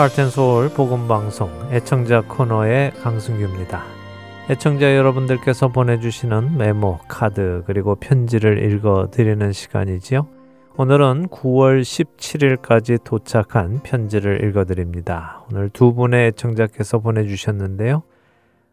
하트앤소울 복음방송 애청자 코너의 강승규입니다. 애청자 여러분들께서 보내주시는 메모, 카드, 그리고 편지를 읽어드리는 시간이지요. 오늘은 9월 17일까지 도착한 편지를 읽어드립니다. 오늘 두 분의 애청자께서 보내주셨는데요.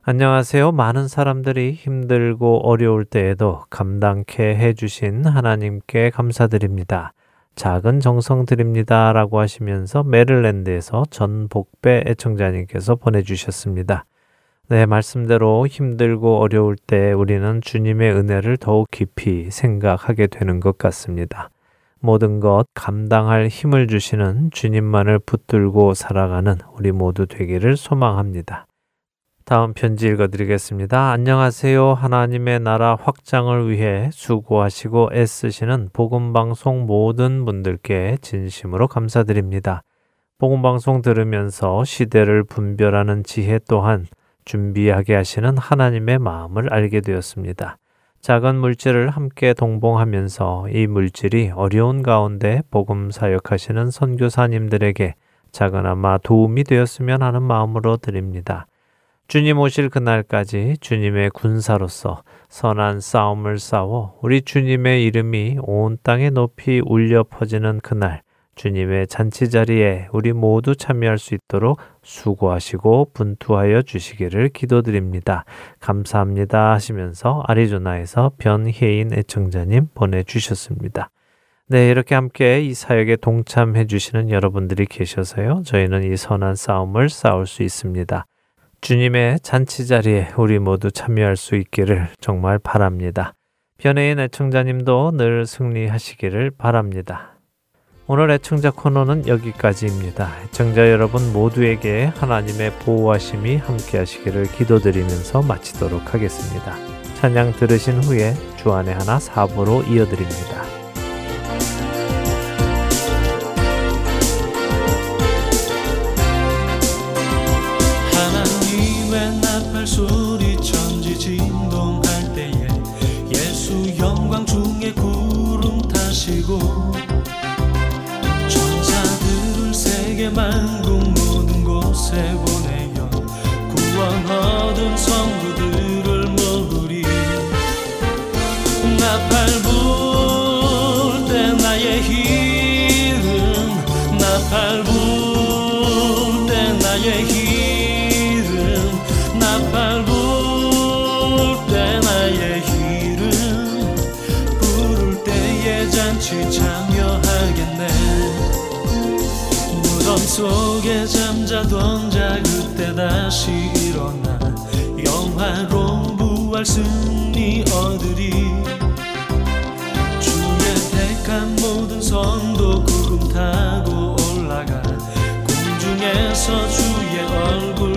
안녕하세요. 많은 사람들이 힘들고 어려울 때에도 감당케 해주신 하나님께 감사드립니다. 작은 정성 드립니다. 라고 하시면서 메릴랜드에서 전복배 애청자님께서 보내주셨습니다. 네, 말씀대로 힘들고 어려울 때 우리는 주님의 은혜를 더욱 깊이 생각하게 되는 것 같습니다. 모든 것 감당할 힘을 주시는 주님만을 붙들고 살아가는 우리 모두 되기를 소망합니다. 다음 편지 읽어드리겠습니다. 안녕하세요. 하나님의 나라 확장을 위해 수고하시고 애쓰시는 복음방송 모든 분들께 진심으로 감사드립니다. 복음방송 들으면서 시대를 분별하는 지혜 또한 준비하게 하시는 하나님의 마음을 알게 되었습니다. 작은 물질을 함께 동봉하면서 이 물질이 어려운 가운데 복음 사역하시는 선교사님들에게 작은아마 도움이 되었으면 하는 마음으로 드립니다. 주님 오실 그날까지 주님의 군사로서 선한 싸움을 싸워 우리 주님의 이름이 온 땅에 높이 울려 퍼지는 그날 주님의 잔치 자리에 우리 모두 참여할 수 있도록 수고하시고 분투하여 주시기를 기도드립니다. 감사합니다 하시면서 아리조나에서 변혜인 애청자님 보내주셨습니다. 네, 이렇게 함께 이 사역에 동참해 주시는 여러분들이 계셔서요. 저희는 이 선한 싸움을 싸울 수 있습니다. 주님의 잔치 자리에 우리 모두 참여할 수 있기를 정말 바랍니다. 변해인 애청자님도 늘 승리하시기를 바랍니다. 오늘 애청자 코너는 여기까지입니다. 애청자 여러분 모두에게 하나님의 보호하심이 함께 하시기를 기도드리면서 마치도록 하겠습니다. 찬양 들으신 후에 주안의 하나 사부로 이어드립니다. 잔치 참여하겠네. 무덤 속에 잠자던 자 그때 다시 일어나 영화로운 부활 승리 얻으리. 주의 택한 모든 성도 구름 타고 올라가 공중에서 주의 얼굴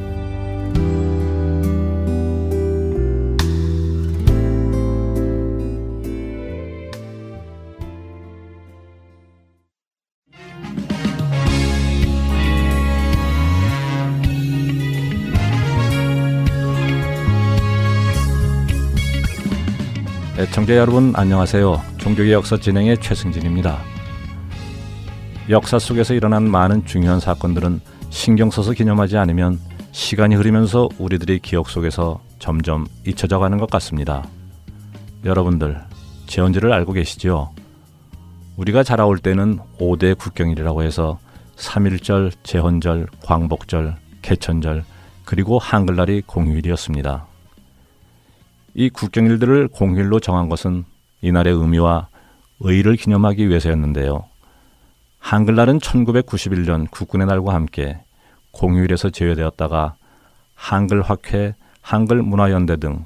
애청자 여러분 안녕하세요. 종교의 역사 진행의 최승진입니다. 역사 속에서 일어난 많은 중요한 사건들은 신경 써서 기념하지 않으면 시간이 흐르면서 우리들의 기억 속에서 점점 잊혀져 가는 것 같습니다. 여러분들 제헌절을 알고 계시죠? 우리가 자라올 때는 5대 국경일이라고 해서 3일절, 제헌절, 광복절, 개천절, 그리고 한글날이 공휴일이었습니다. 이 국경일들을 공휴일로 정한 것은 이날의 의미와 의의를 기념하기 위해서였는데요. 한글날은 1991년 국군의 날과 함께 공휴일에서 제외되었다가 한글학회, 한글문화연대 등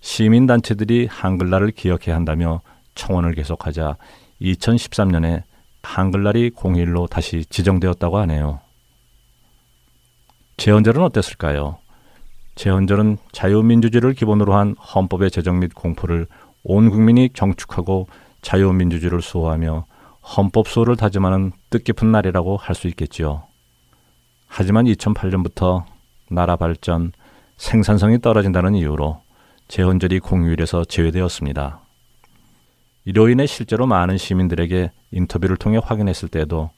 시민단체들이 한글날을 기억해야 한다며 청원을 계속하자 2013년에 한글날이 공휴일로 다시 지정되었다고 하네요. 제헌절은 어땠을까요? 제헌절은 자유민주주의를 기본으로 한 헌법의 제정 및 공포를 온 국민이 경축하고 자유민주주의를 수호하며 헌법 수호를 다짐하는 뜻깊은 날이라고 할 수 있겠지요. 하지만 2008년부터 나라 발전, 생산성이 떨어진다는 이유로 제헌절이 공휴일에서 제외되었습니다. 이로 인해 실제로 많은 시민들에게 인터뷰를 통해 확인했을 때도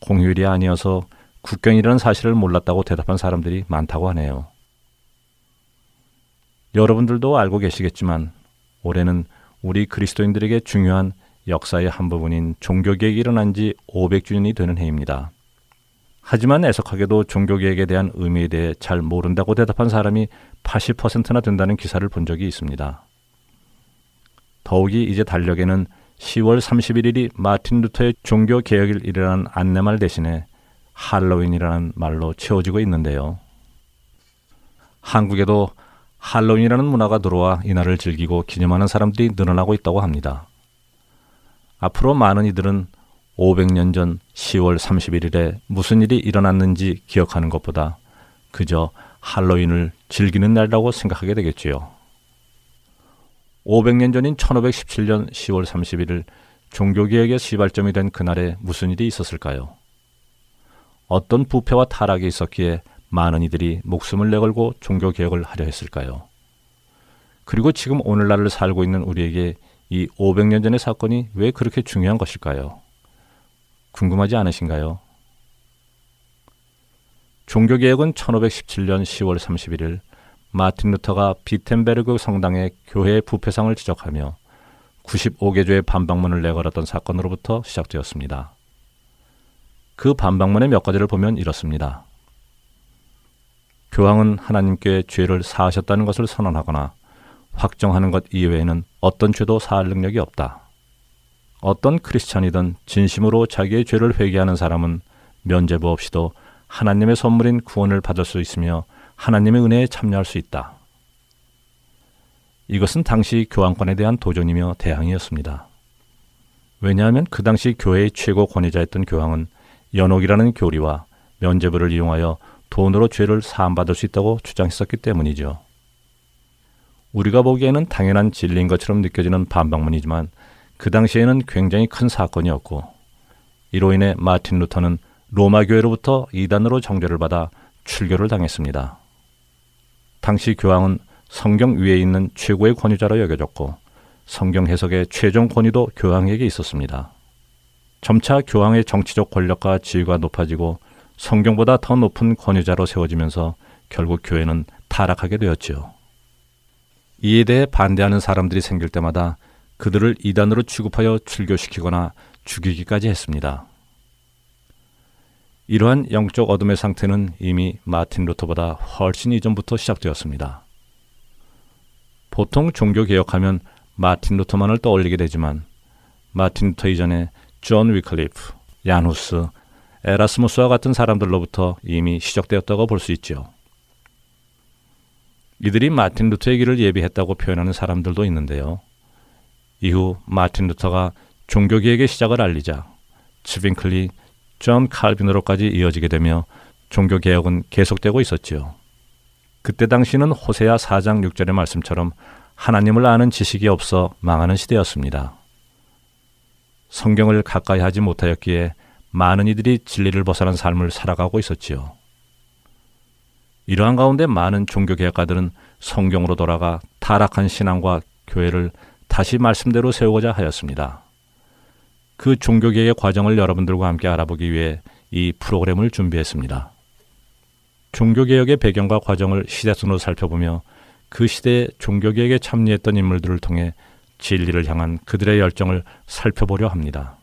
공휴일이 아니어서 국경이라는 사실을 몰랐다고 대답한 사람들이 많다고 하네요. 여러분들도 알고 계시겠지만 올해는 우리 그리스도인들에게 중요한 역사의 한 부분인 종교개혁이 일어난 지 500주년이 되는 해입니다. 하지만 애석하게도 종교개혁에 대한 의미에 대해 잘 모른다고 대답한 사람이 80%나 된다는 기사를 본 적이 있습니다. 더욱이 이제 달력에는 10월 31일이 마틴 루터의 종교개혁일이라는 안내말 대신에 할로윈이라는 말로 채워지고 있는데요. 한국에도 할로윈이라는 문화가 들어와 이날을 즐기고 기념하는 사람들이 늘어나고 있다고 합니다. 앞으로 많은 이들은 500년 전 10월 31일에 무슨 일이 일어났는지 기억하는 것보다 그저 할로윈을 즐기는 날이라고 생각하게 되겠지요. 500년 전인 1517년 10월 31일 종교개혁의 시발점이 된 그날에 무슨 일이 있었을까요? 어떤 부패와 타락이 있었기에 많은 이들이 목숨을 내걸고 종교 개혁을 하려 했을까요? 그리고 지금 오늘날을 살고 있는 우리에게 이 500년 전의 사건이 왜 그렇게 중요한 것일까요? 궁금하지 않으신가요? 종교개혁은 1517년 10월 31일 마틴 루터가 비텐베르그 성당의 교회의 부패상을 지적하며 95개조의 반박문을 내걸었던 사건으로부터 시작되었습니다. 그 반박문의 몇 가지를 보면 이렇습니다. 교황은 하나님께 죄를 사하셨다는 것을 선언하거나 확정하는 것 이외에는 어떤 죄도 사할 능력이 없다. 어떤 크리스찬이든 진심으로 자기의 죄를 회개하는 사람은 면죄부 없이도 하나님의 선물인 구원을 받을 수 있으며 하나님의 은혜에 참여할 수 있다. 이것은 당시 교황권에 대한 도전이며 대항이었습니다. 왜냐하면 그 당시 교회의 최고 권위자였던 교황은 연옥이라는 교리와 면죄부를 이용하여 돈으로 죄를 사함받을 수 있다고 주장했었기 때문이죠. 우리가 보기에는 당연한 진리인 것처럼 느껴지는 반박문이지만 그 당시에는 굉장히 큰 사건이었고 이로 인해 마틴 루터는 로마 교회로부터 이단으로 정죄를 받아 출교를 당했습니다. 당시 교황은 성경 위에 있는 최고의 권위자로 여겨졌고 성경 해석의 최종 권위도 교황에게 있었습니다. 점차 교황의 정치적 권력과 지위가 높아지고 성경보다 더 높은 권위자로 세워지면서 결국 교회는 타락하게 되었지요. 이에 대해 반대하는 사람들이 생길 때마다 그들을 이단으로 취급하여 출교시키거나 죽이기까지 했습니다. 이러한 영적 어둠의 상태는 이미 마틴 루터보다 훨씬 이전부터 시작되었습니다. 보통 종교 개혁하면 마틴 루터만을 떠올리게 되지만 마틴 루터 이전에 존 위클리프, 얀 후스, 에라스무스와 같은 사람들로부터 이미 시작되었다고 볼 수 있죠. 이들이 마틴 루터의 길을 예비했다고 표현하는 사람들도 있는데요. 이후 마틴 루터가 종교개혁의 시작을 알리자 츠빙글리, 존 칼빈으로까지 이어지게 되며 종교개혁은 계속되고 있었지요. 그때 당시는 호세아 4장 6절의 말씀처럼 하나님을 아는 지식이 없어 망하는 시대였습니다. 성경을 가까이 하지 못하였기에 많은 이들이 진리를 벗어난 삶을 살아가고 있었지요. 이러한 가운데 많은 종교 개혁가들은 성경으로 돌아가 타락한 신앙과 교회를 다시 말씀대로 세우고자 하였습니다. 그 종교 개혁의 과정을 여러분들과 함께 알아보기 위해 이 프로그램을 준비했습니다. 종교 개혁의 배경과 과정을 시대순으로 살펴보며 그 시대의 종교 개혁에 참여했던 인물들을 통해 진리를 향한 그들의 열정을 살펴보려 합니다.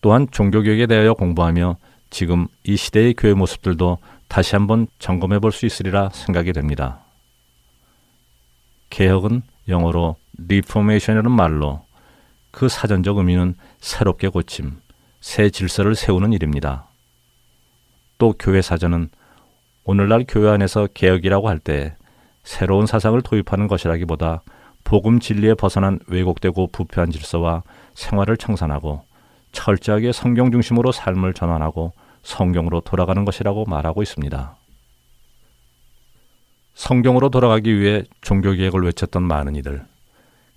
또한 종교개혁에 대하여 공부하며 지금 이 시대의 교회 모습들도 다시 한번 점검해 볼 수 있으리라 생각이 됩니다. 개혁은 영어로 reformation이라는 말로 그 사전적 의미는 새롭게 고침, 새 질서를 세우는 일입니다. 또 교회 사전은 오늘날 교회 안에서 개혁이라고 할 때 새로운 사상을 도입하는 것이라기보다 복음 진리에 벗어난 왜곡되고 부패한 질서와 생활을 청산하고 철저하게 성경 중심으로 삶을 전환하고 성경으로 돌아가는 것이라고 말하고 있습니다. 성경으로 돌아가기 위해 종교개혁을 외쳤던 많은 이들,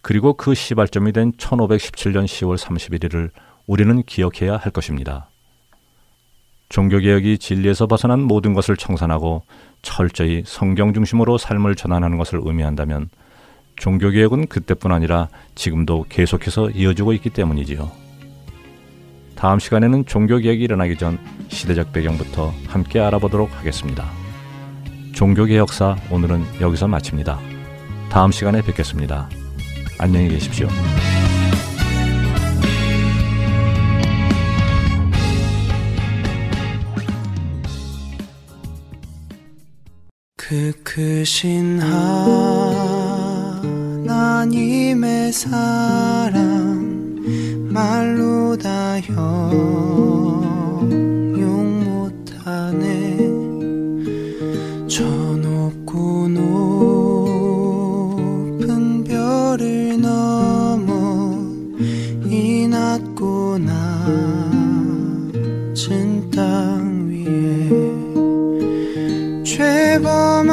그리고 그 시발점이 된 1517년 10월 31일을 우리는 기억해야 할 것입니다. 종교개혁이 진리에서 벗어난 모든 것을 청산하고 철저히 성경 중심으로 삶을 전환하는 것을 의미한다면 종교개혁은 그때뿐 아니라 지금도 계속해서 이어지고 있기 때문이지요. 다음 시간에는 종교 개혁이 일어나기 전 시대적 배경부터 함께 알아보도록 하겠습니다. 종교 개혁사 오늘은 여기서 마칩니다. 다음 시간에 뵙겠습니다. 안녕히 계십시오. 그 크신 하나님의 사랑 말로 다 형용 못하네. 저 높고 높은 별을 넘어 이 낮고 낮은 땅 위에 죄범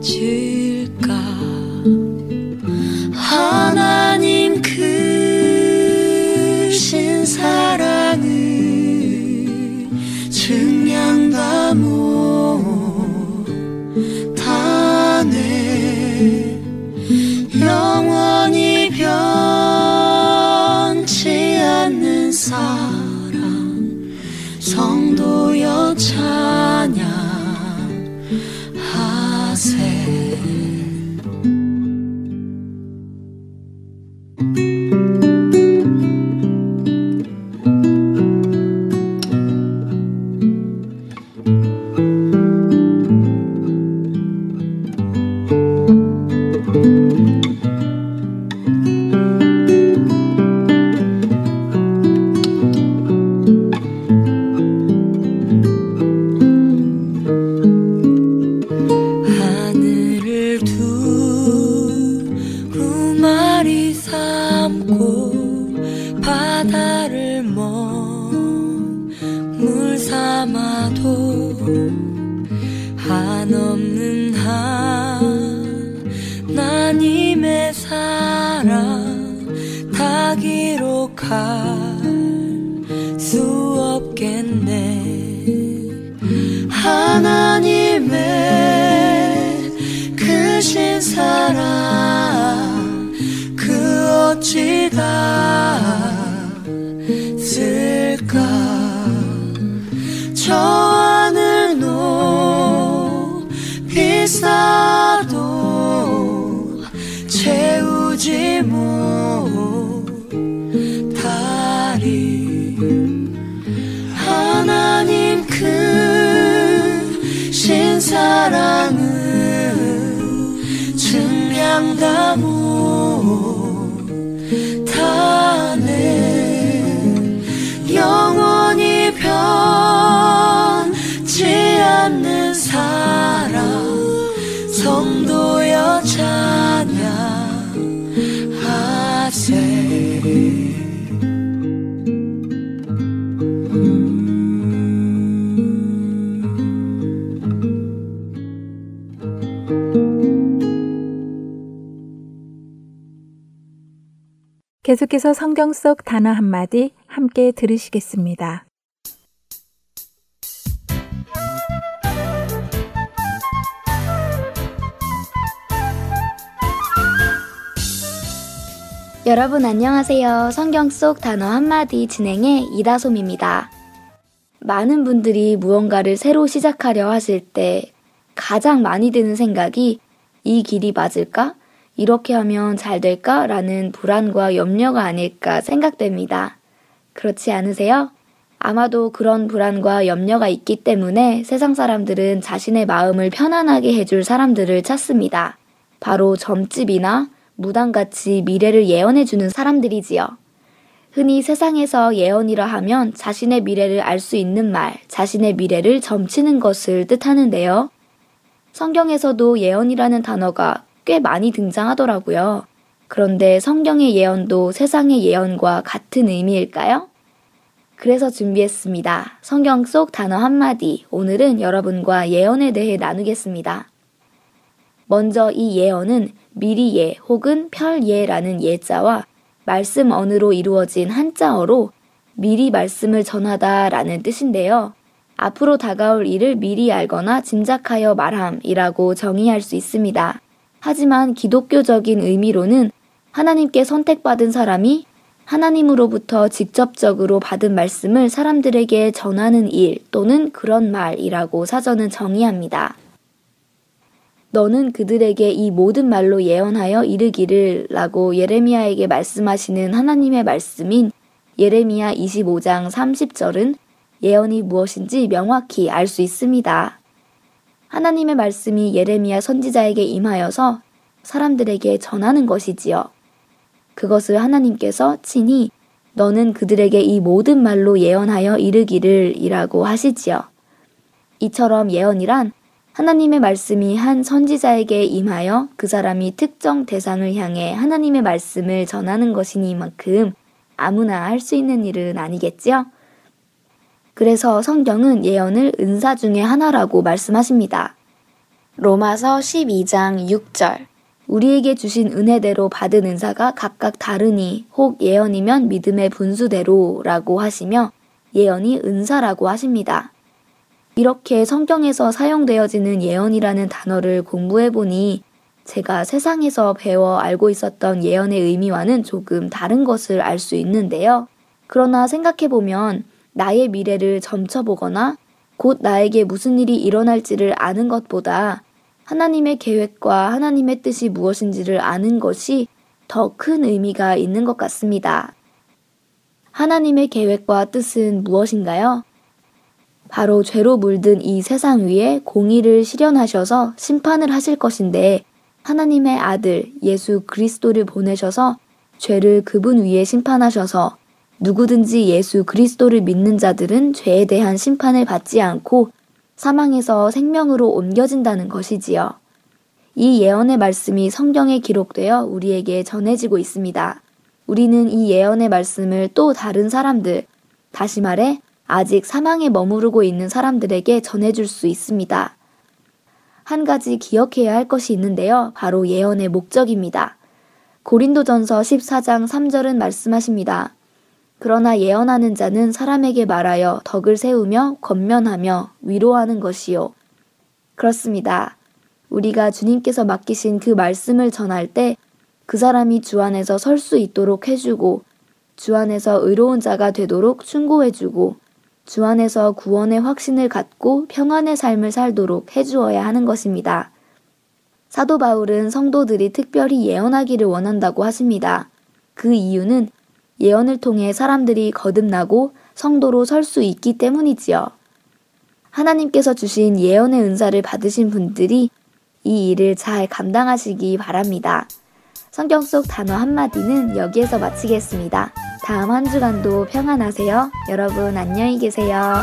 잊 크신 사랑 그 어찌 닿을까? 저 하늘 높이 쌓도 채우지 못하리. 하나님 크신 사랑은 tanggamu 계속해서 성경 속 단어 한마디 함께 들으시겠습니다. 여러분 안녕하세요. 성경 속 단어 한마디 진행의 이다솜입니다. 많은 분들이 무언가를 새로 시작하려 하실 때 가장 많이 드는 생각이 이 길이 맞을까? 이렇게 하면 잘 될까? 라는 불안과 염려가 아닐까 생각됩니다. 그렇지 않으세요? 아마도 그런 불안과 염려가 있기 때문에 세상 사람들은 자신의 마음을 편안하게 해줄 사람들을 찾습니다. 바로 점집이나 무당같이 미래를 예언해주는 사람들이지요. 흔히 세상에서 예언이라 하면 자신의 미래를 알 수 있는 말, 자신의 미래를 점치는 것을 뜻하는데요. 성경에서도 예언이라는 단어가 꽤 많이 등장하더라고요. 그런데 성경의 예언도 세상의 예언과 같은 의미일까요? 그래서 준비했습니다. 성경 속 단어 한마디. 오늘은 여러분과 예언에 대해 나누겠습니다. 먼저 이 예언은 미리 예 혹은 별예라는 예자와 말씀 언으로 이루어진 한자어로 미리 말씀을 전하다 라는 뜻인데요. 앞으로 다가올 일을 미리 알거나 짐작하여 말함이라고 정의할 수 있습니다. 하지만 기독교적인 의미로는 하나님께 선택받은 사람이 하나님으로부터 직접적으로 받은 말씀을 사람들에게 전하는 일 또는 그런 말이라고 사전은 정의합니다. 너는 그들에게 이 모든 말로 예언하여 이르기를 라고 예레미야에게 말씀하시는 하나님의 말씀인 예레미야 25장 30절은 예언이 무엇인지 명확히 알 수 있습니다. 하나님의 말씀이 예레미야 선지자에게 임하여서 사람들에게 전하는 것이지요. 그것을 하나님께서 친히 너는 그들에게 이 모든 말로 예언하여 이르기를 이라고 하시지요. 이처럼 예언이란 하나님의 말씀이 한 선지자에게 임하여 그 사람이 특정 대상을 향해 하나님의 말씀을 전하는 것이니만큼 아무나 할 수 있는 일은 아니겠지요? 그래서 성경은 예언을 은사 중의 하나라고 말씀하십니다. 로마서 12장 6절. 우리에게 주신 은혜대로 받은 은사가 각각 다르니 혹 예언이면 믿음의 분수대로라고 하시며 예언이 은사라고 하십니다. 이렇게 성경에서 사용되어지는 예언이라는 단어를 공부해 보니 제가 세상에서 배워 알고 있었던 예언의 의미와는 조금 다른 것을 알 수 있는데요. 그러나 생각해 보면 나의 미래를 점쳐보거나 곧 나에게 무슨 일이 일어날지를 아는 것보다 하나님의 계획과 하나님의 뜻이 무엇인지를 아는 것이 더 큰 의미가 있는 것 같습니다. 하나님의 계획과 뜻은 무엇인가요? 바로 죄로 물든 이 세상 위에 공의를 실현하셔서 심판을 하실 것인데 하나님의 아들 예수 그리스도를 보내셔서 죄를 그분 위에 심판하셔서 누구든지 예수 그리스도를 믿는 자들은 죄에 대한 심판을 받지 않고 사망에서 생명으로 옮겨진다는 것이지요. 이 예언의 말씀이 성경에 기록되어 우리에게 전해지고 있습니다. 우리는 이 예언의 말씀을 또 다른 사람들, 다시 말해 아직 사망에 머무르고 있는 사람들에게 전해줄 수 있습니다. 한 가지 기억해야 할 것이 있는데요. 바로 예언의 목적입니다. 고린도전서 14장 3절은 말씀하십니다. 그러나 예언하는 자는 사람에게 말하여 덕을 세우며 권면하며 위로하는 것이요. 그렇습니다. 우리가 주님께서 맡기신 그 말씀을 전할 때 그 사람이 주 안에서 설 수 있도록 해주고 주 안에서 의로운 자가 되도록 충고해주고 주 안에서 구원의 확신을 갖고 평안의 삶을 살도록 해주어야 하는 것입니다. 사도 바울은 성도들이 특별히 예언하기를 원한다고 하십니다. 그 이유는 예언을 통해 사람들이 거듭나고 성도로 설 수 있기 때문이지요. 하나님께서 주신 예언의 은사를 받으신 분들이 이 일을 잘 감당하시기 바랍니다. 성경 속 단어 한마디는 여기에서 마치겠습니다. 다음 한 주간도 평안하세요. 여러분 안녕히 계세요.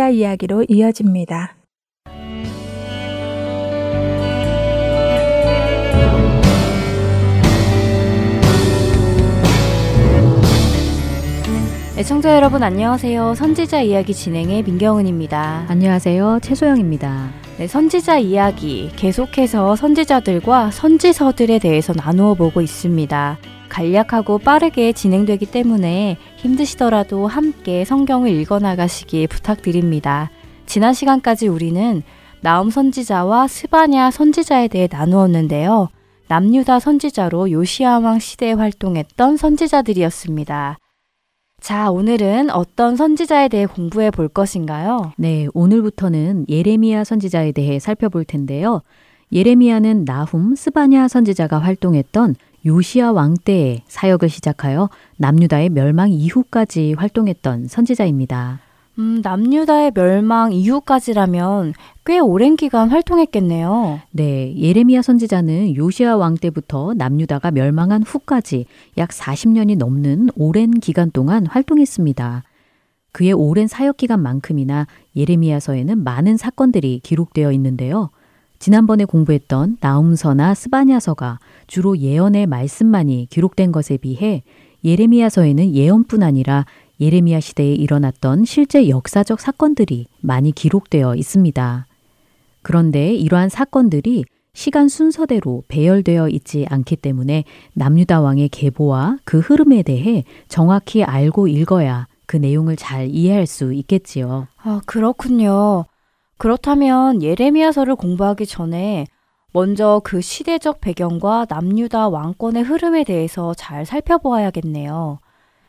선지자 이야기로 이어집니다. 애청자 여러분 안녕하세요. 선지자 이야기 진행의 민경은입니다. 안녕하세요. 최소영입니다. 네, 선지자 이야기 계속해서 선지자들과 선지서들에 대해서 나누어 보고 있습니다. 간략하고 빠르게 진행되기 때문에 힘드시더라도 함께 성경을 읽어 나가시기 부탁드립니다. 지난 시간까지 우리는 나움 선지자와 스바냐 선지자에 대해 나누었는데요. 남유다 선지자로 요시아 왕 시대에 활동했던 선지자들이었습니다. 자, 오늘은 어떤 선지자에 대해 공부해 볼 것인가요? 네, 오늘부터는 예레미야 선지자에 대해 살펴볼 텐데요. 예레미야는 나훔, 스바냐 선지자가 활동했던 요시아 왕 때에 사역을 시작하여 남유다의 멸망 이후까지 활동했던 선지자입니다. 음, 남유다의 멸망 이후까지라면 꽤 오랜 기간 활동했겠네요. 네, 예레미야 선지자는 요시아 왕 때부터 남유다가 멸망한 후까지 약 40년이 넘는 오랜 기간 동안 활동했습니다. 그의 오랜 사역 기간만큼이나 예레미야서에는 많은 사건들이 기록되어 있는데요. 지난번에 공부했던 나움서나 스바냐서가 주로 예언의 말씀만이 기록된 것에 비해 예레미야서에는 예언뿐 아니라 예레미야 시대에 일어났던 실제 역사적 사건들이 많이 기록되어 있습니다. 그런데 이러한 사건들이 시간 순서대로 배열되어 있지 않기 때문에 남유다 왕의 계보와 그 흐름에 대해 정확히 알고 읽어야 그 내용을 잘 이해할 수 있겠지요. 아, 그렇군요. 그렇다면 예레미야서를 공부하기 전에 먼저 그 시대적 배경과 남유다 왕권의 흐름에 대해서 잘 살펴보아야겠네요.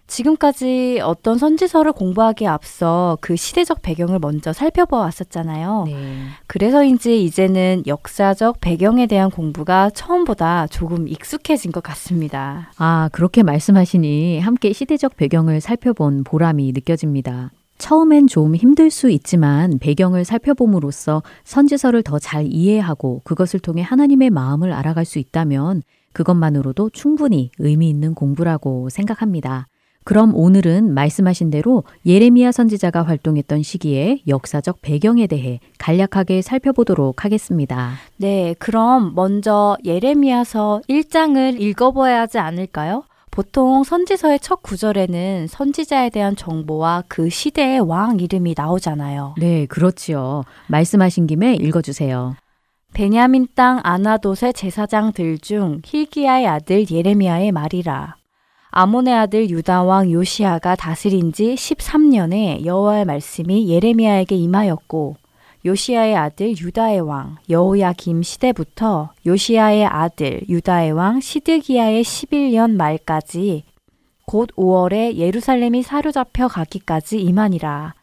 지금까지 어떤 선지서를 공부하기에 앞서 그 시대적 배경을 먼저 살펴보았었잖아요. 네. 그래서인지 이제는 역사적 배경에 대한 공부가 처음보다 조금 익숙해진 것 같습니다. 아, 그렇게 말씀하시니 함께 시대적 배경을 살펴본 보람이 느껴집니다. 처음엔 좀 힘들 수 있지만 배경을 살펴봄으로써 선지서를 더 잘 이해하고 그것을 통해 하나님의 마음을 알아갈 수 있다면 그것만으로도 충분히 의미 있는 공부라고 생각합니다. 그럼 오늘은 말씀하신 대로 예레미야 선지자가 활동했던 시기의 역사적 배경에 대해 간략하게 살펴보도록 하겠습니다. 네, 그럼 먼저 예레미야서 1장을 읽어봐야 하지 않을까요? 보통 선지서의 첫 구절에는 선지자에 대한 정보와 그 시대의 왕 이름이 나오잖아요. 네, 그렇지요. 말씀하신 김에 읽어주세요. 베냐민 땅 아나돗의 제사장들 중 힐기야의 아들 예레미야의 말이라. 아몬의 아들 유다 왕 요시아가 다스린 지 13년에 여호와의 말씀이 예레미야에게 임하였고 요시아의 아들 유다의 왕 여호야김 시대부터 요시아의 아들 유다의 왕 시드기야의 11년 말까지 곧 5월에 예루살렘이 사로잡혀 가기까지 임하니라.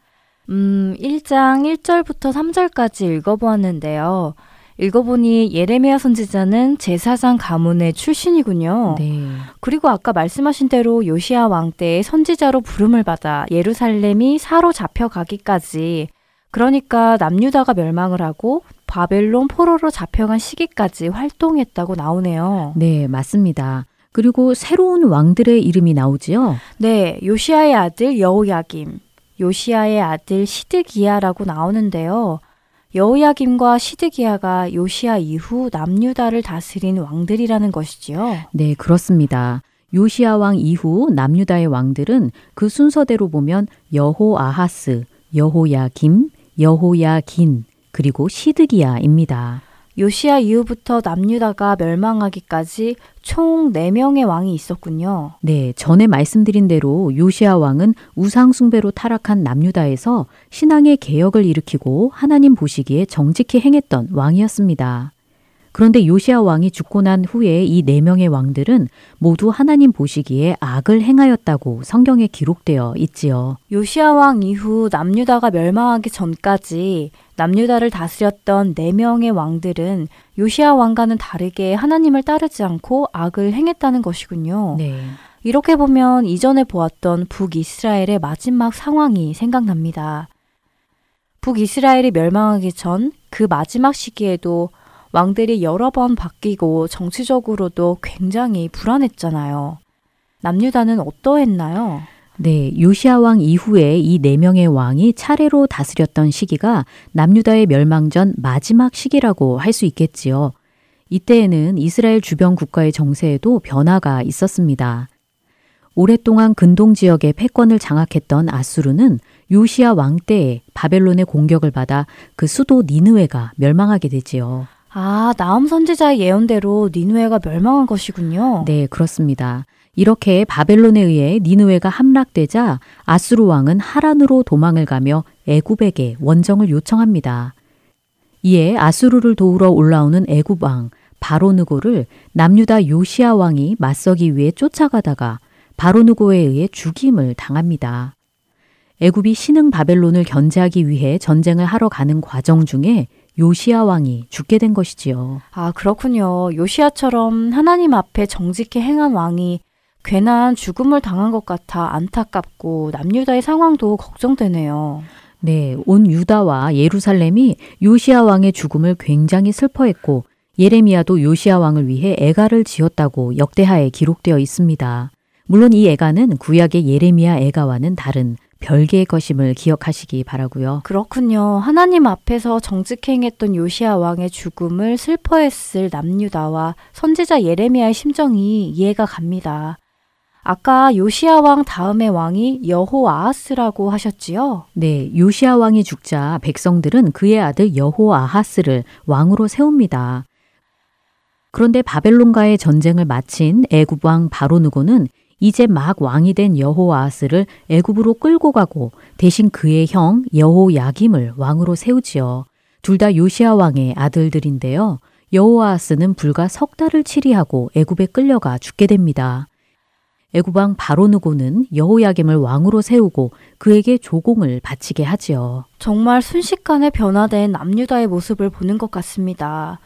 음, 1장 1절부터 3절까지 읽어보았는데요. 읽어보니 예레미야 선지자는 제사장 가문의 출신이군요. 네. 그리고 아까 말씀하신 대로 요시아 왕 때의 선지자로 부름을 받아 예루살렘이 사로잡혀 가기까지 그러니까 남유다가 멸망을 하고 바벨론 포로로 잡혀간 시기까지 활동했다고 나오네요. 네, 맞습니다. 그리고 새로운 왕들의 이름이 나오지요? 네, 요시아의 아들 여호야김, 요시아의 아들 시드기야라고 나오는데요. 여호야김과 시드기야가 요시야 이후 남유다를 다스린 왕들이라는 것이지요. 네, 그렇습니다. 요시야 왕 이후 남유다의 왕들은 그 순서대로 보면 여호아하스, 여호야김, 여호야긴, 그리고 시드기야입니다. 요시야 이후부터 남유다가 멸망하기까지 총 4명의 왕이 있었군요. 네, 전에 말씀드린 대로 요시야 왕은 우상숭배로 타락한 남유다에서 신앙의 개혁을 일으키고 하나님 보시기에 정직히 행했던 왕이었습니다. 그런데 요시야 왕이 죽고 난 후에 이 네 명의 왕들은 모두 하나님 보시기에 악을 행하였다고 성경에 기록되어 있지요. 요시야 왕 이후 남유다가 멸망하기 전까지 남유다를 다스렸던 네 명의 왕들은 요시야 왕과는 다르게 하나님을 따르지 않고 악을 행했다는 것이군요. 네. 이렇게 보면 이전에 보았던 북이스라엘의 마지막 상황이 생각납니다. 북이스라엘이 멸망하기 전 그 마지막 시기에도 왕들이 여러 번 바뀌고 정치적으로도 굉장히 불안했잖아요. 남유다는 어떠했나요? 네, 요시아 왕 이후에 이 네 명의 왕이 차례로 다스렸던 시기가 남유다의 멸망 전 마지막 시기라고 할 수 있겠지요. 이때에는 이스라엘 주변 국가의 정세에도 변화가 있었습니다. 오랫동안 근동 지역의 패권을 장악했던 아수르는 요시아 왕 때에 바벨론의 공격을 받아 그 수도 니느웨가 멸망하게 되지요. 아, 나움 선지자의 예언대로 니누에가 멸망한 것이군요. 네, 그렇습니다. 이렇게 바벨론에 의해 니느웨가 함락되자 아수르 왕은 하란으로 도망을 가며 애굽에게 원정을 요청합니다. 이에 아수르를 도우러 올라오는 애굽 왕 바로느고를 남유다 요시아 왕이 맞서기 위해 쫓아가다가 바로느고에 의해 죽임을 당합니다. 애굽이 신흥 바벨론을 견제하기 위해 전쟁을 하러 가는 과정 중에 요시아 왕이 죽게 된 것이지요. 아, 그렇군요. 요시아처럼 하나님 앞에 정직히 행한 왕이 괜한 죽음을 당한 것 같아 안타깝고 남유다의 상황도 걱정되네요. 네, 온 유다와 예루살렘이 요시아 왕의 죽음을 굉장히 슬퍼했고 예레미야도 요시아 왕을 위해 애가를 지었다고 역대하에 기록되어 있습니다. 물론 이 애가는 구약의 예레미야 애가와는 다른 별개의 것임을 기억하시기 바라고요. 그렇군요. 하나님 앞에서 정직행했던 요시아 왕의 죽음을 슬퍼했을 남유다와 선지자 예레미야의 심정이 이해가 갑니다. 아까 요시아 왕 다음의 왕이 여호아하스라고 하셨지요? 네, 요시아 왕이 죽자 백성들은 그의 아들 여호아하스를 왕으로 세웁니다. 그런데 바벨론과의 전쟁을 마친 애굽 왕 바로누고는 이제 막 왕이 된 여호아하스를 애굽으로 끌고 가고 대신 그의 형 여호야김을 왕으로 세우지요. 둘 다 요시아 왕의 아들들인데요. 여호아하스는 불과 석 달을 치리하고 애굽에 끌려가 죽게 됩니다. 애굽 왕 바로누고는 여호야김을 왕으로 세우고 그에게 조공을 바치게 하지요. 정말 순식간에 변화된 남유다의 모습을 보는 것 같습니다.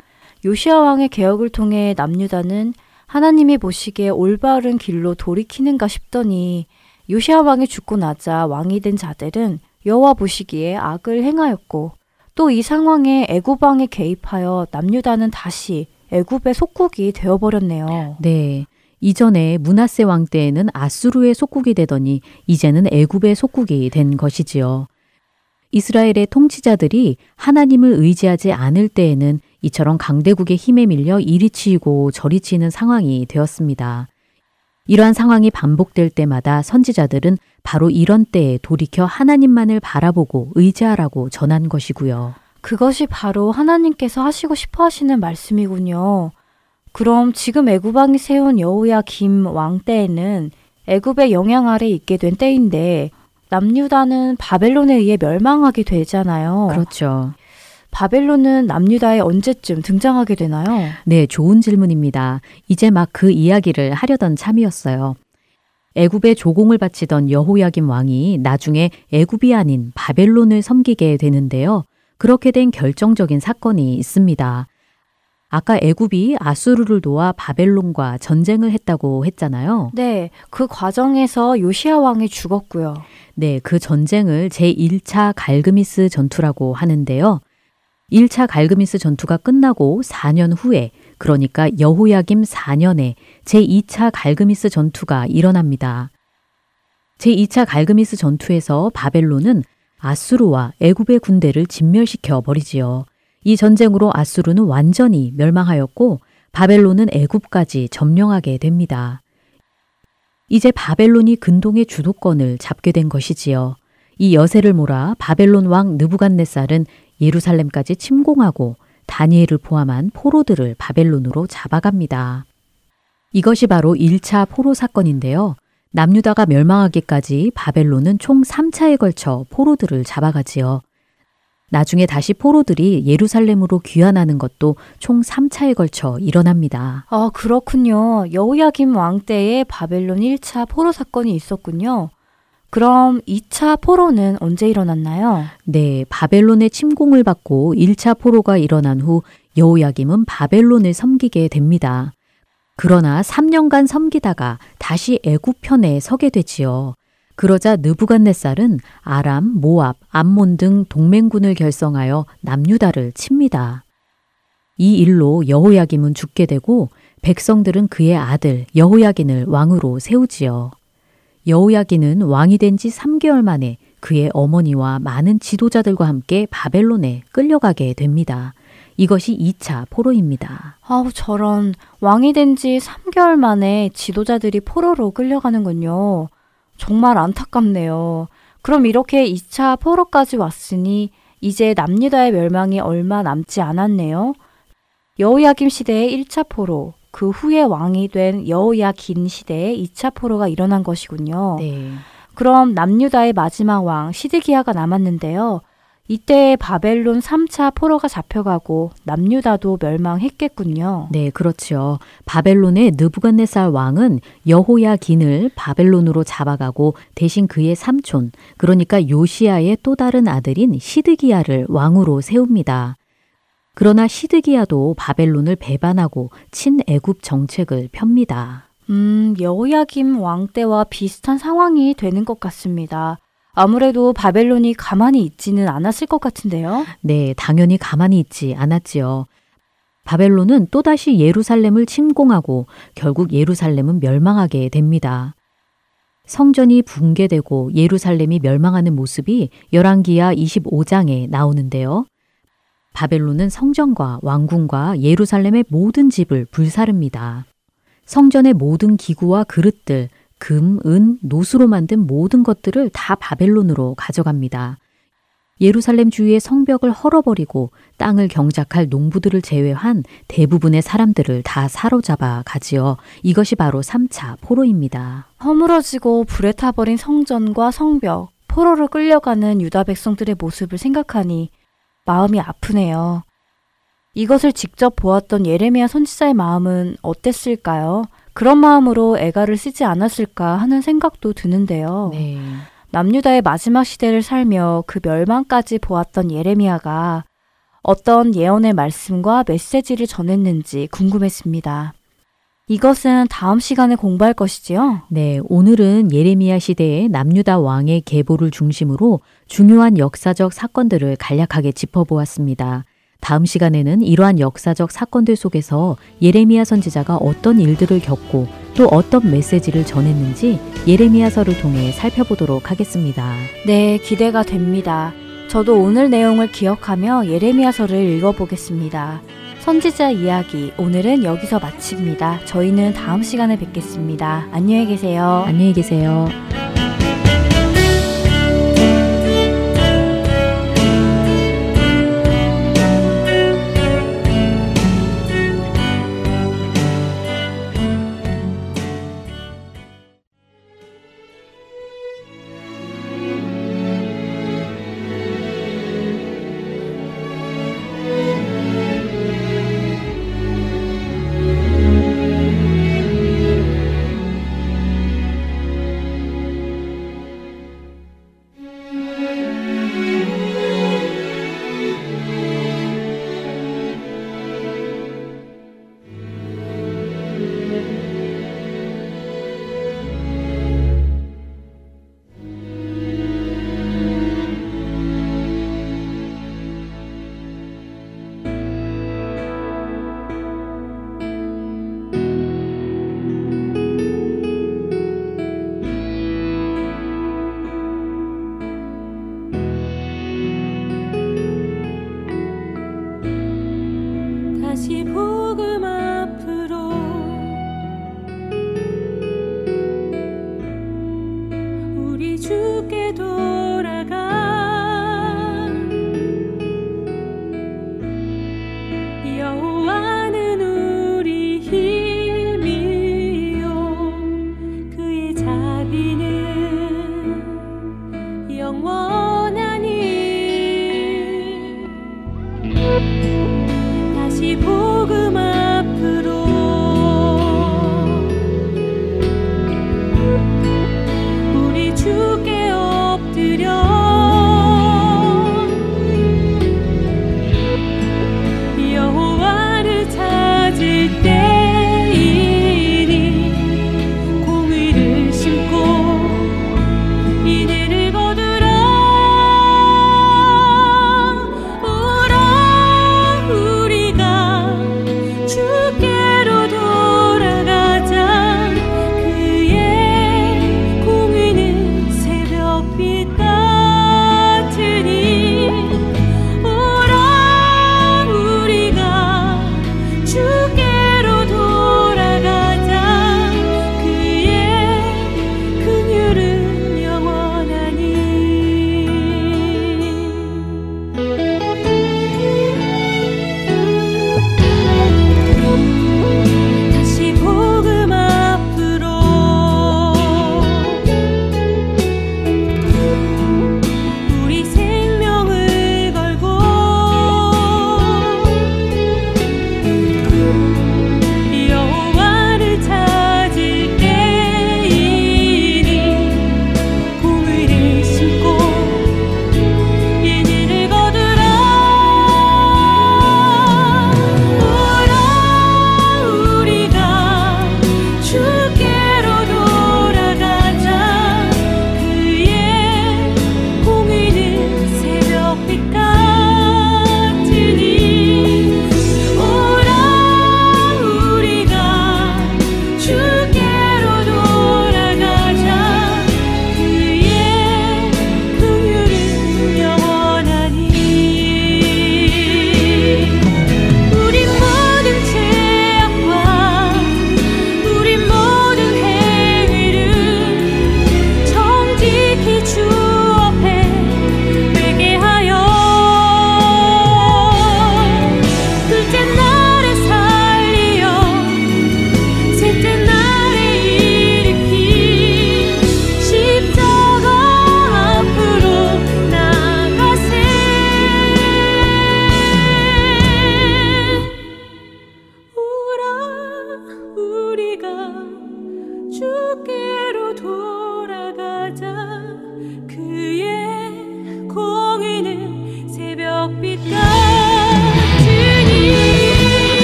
요시아 왕의 개혁을 통해 남유다는 하나님이 보시기에 올바른 길로 돌이키는가 싶더니 요시아 왕이 죽고 나자 왕이 된 자들은 여호와 보시기에 악을 행하였고 또 이 상황에 애굽 왕이 개입하여 남유다는 다시 애굽의 속국이 되어 버렸네요. 네. 이전에 문하세 왕 때에는 아수르의 속국이 되더니 이제는 애굽의 속국이 된 것이지요. 이스라엘의 통치자들이 하나님을 의지하지 않을 때에는 이처럼 강대국의 힘에 밀려 이리 치이고 저리 치이는 상황이 되었습니다. 이러한 상황이 반복될 때마다 선지자들은 바로 이런 때에 돌이켜 하나님만을 바라보고 의지하라고 전한 것이고요. 그것이 바로 하나님께서 하시고 싶어 하시는 말씀이군요. 그럼 지금 애굽왕이 세운 여호야 김 왕 때에는 애굽의 영향 아래 있게 된 때인데 남유다는 바벨론에 의해 멸망하게 되잖아요. 그렇죠. 바벨론은 남유다에 언제쯤 등장하게 되나요? 네, 좋은 질문입니다. 이제 막 그 이야기를 하려던 참이었어요. 애굽에 조공을 바치던 여호야김 왕이 나중에 애굽이 아닌 바벨론을 섬기게 되는데요. 그렇게 된 결정적인 사건이 있습니다. 아까 애굽이 아수르를 도와 바벨론과 전쟁을 했다고 했잖아요. 네, 그 과정에서 요시아 왕이 죽었고요. 네, 그 전쟁을 제1차 갈그미스 전투라고 하는데요. 1차 갈그미스 전투가 끝나고 4년 후에 그러니까 여호야김 4년에 제2차 갈그미스 전투가 일어납니다. 제2차 갈그미스 전투에서 바벨론은 아수르와 애굽의 군대를 진멸시켜 버리지요. 이 전쟁으로 아수르는 완전히 멸망하였고 바벨론은 애굽까지 점령하게 됩니다. 이제 바벨론이 근동의 주도권을 잡게 된 것이지요. 이 여세를 몰아 바벨론 왕 느부갓네살은 예루살렘까지 침공하고 다니엘을 포함한 포로들을 바벨론으로 잡아갑니다. 이것이 바로 1차 포로 사건인데요. 남유다가 멸망하기까지 바벨론은 총 3차에 걸쳐 포로들을 잡아가지요. 나중에 다시 포로들이 예루살렘으로 귀환하는 것도 총 3차에 걸쳐 일어납니다. 아, 그렇군요. 여호야김 왕 때에 바벨론 1차 포로 사건이 있었군요. 그럼 2차 포로는 언제 일어났나요? 네, 바벨론의 침공을 받고 1차 포로가 일어난 후 여호야김은 바벨론을 섬기게 됩니다. 그러나 3년간 섬기다가 다시 애굽 편에 서게 되지요. 그러자 느부갓네살은 아람, 모압, 암몬 등 동맹군을 결성하여 남유다를 칩니다. 이 일로 여호야김은 죽게 되고 백성들은 그의 아들 여호야긴을 왕으로 세우지요. 여호야긴은 왕이 된 지 3개월 만에 그의 어머니와 많은 지도자들과 함께 바벨론에 끌려가게 됩니다. 이것이 2차 포로입니다. 아우, 저런. 왕이 된 지 3개월 만에 지도자들이 포로로 끌려가는군요. 정말 안타깝네요. 그럼 이렇게 2차 포로까지 왔으니 이제 남유다의 멸망이 얼마 남지 않았네요. 여호야김 시대의 1차 포로, 그 후에 왕이 된 여호야긴 시대의 2차 포로가 일어난 것이군요. 네. 그럼 남유다의 마지막 왕 시드기야가 남았는데요. 이때 바벨론 3차 포로가 잡혀가고 남유다도 멸망했겠군요. 네, 그렇죠. 바벨론의 느부갓네살 왕은 여호야긴을 바벨론으로 잡아가고 대신 그의 삼촌, 그러니까 요시아의 또 다른 아들인 시드기야를 왕으로 세웁니다. 그러나 시드기야도 바벨론을 배반하고 친애굽 정책을 펴니다. 음, 여호야김 왕 때와 비슷한 상황이 되는 것 같습니다. 아무래도 바벨론이 가만히 있지는 않았을 것 같은데요. 네, 당연히 가만히 있지 않았지요. 바벨론은 또다시 예루살렘을 침공하고 결국 예루살렘은 멸망하게 됩니다. 성전이 붕괴되고 예루살렘이 멸망하는 모습이 열왕기야 25장에 나오는데요. 바벨론은 성전과 왕궁과 예루살렘의 모든 집을 불사릅니다. 성전의 모든 기구와 그릇들, 금, 은, 노수로 만든 모든 것들을 다 바벨론으로 가져갑니다. 예루살렘 주위의 성벽을 헐어버리고 땅을 경작할 농부들을 제외한 대부분의 사람들을 다 사로잡아 가지요. 이것이 바로 3차 포로입니다. 허물어지고 불에 타버린 성전과 성벽, 포로로 끌려가는 유다 백성들의 모습을 생각하니 마음이 아프네요. 이것을 직접 보았던 예레미야 선지자의 마음은 어땠을까요? 그런 마음으로 애가를 쓰지 않았을까 하는 생각도 드는데요. 네. 남유다의 마지막 시대를 살며 그 멸망까지 보았던 예레미야가 어떤 예언의 말씀과 메시지를 전했는지 궁금했습니다. 이것은 다음 시간에 공부할 것이지요? 네, 오늘은 예레미야 시대의 남유다 왕의 계보를 중심으로 중요한 역사적 사건들을 간략하게 짚어보았습니다. 다음 시간에는 이러한 역사적 사건들 속에서 예레미야 선지자가 어떤 일들을 겪고 또 어떤 메시지를 전했는지 예레미야서를 통해 살펴보도록 하겠습니다. 네, 기대가 됩니다. 저도 오늘 내용을 기억하며 예레미야서를 읽어보겠습니다. 선지자 이야기 오늘은 여기서 마칩니다. 저희는 다음 시간에 뵙겠습니다. 안녕히 계세요. 안녕히 계세요. 我。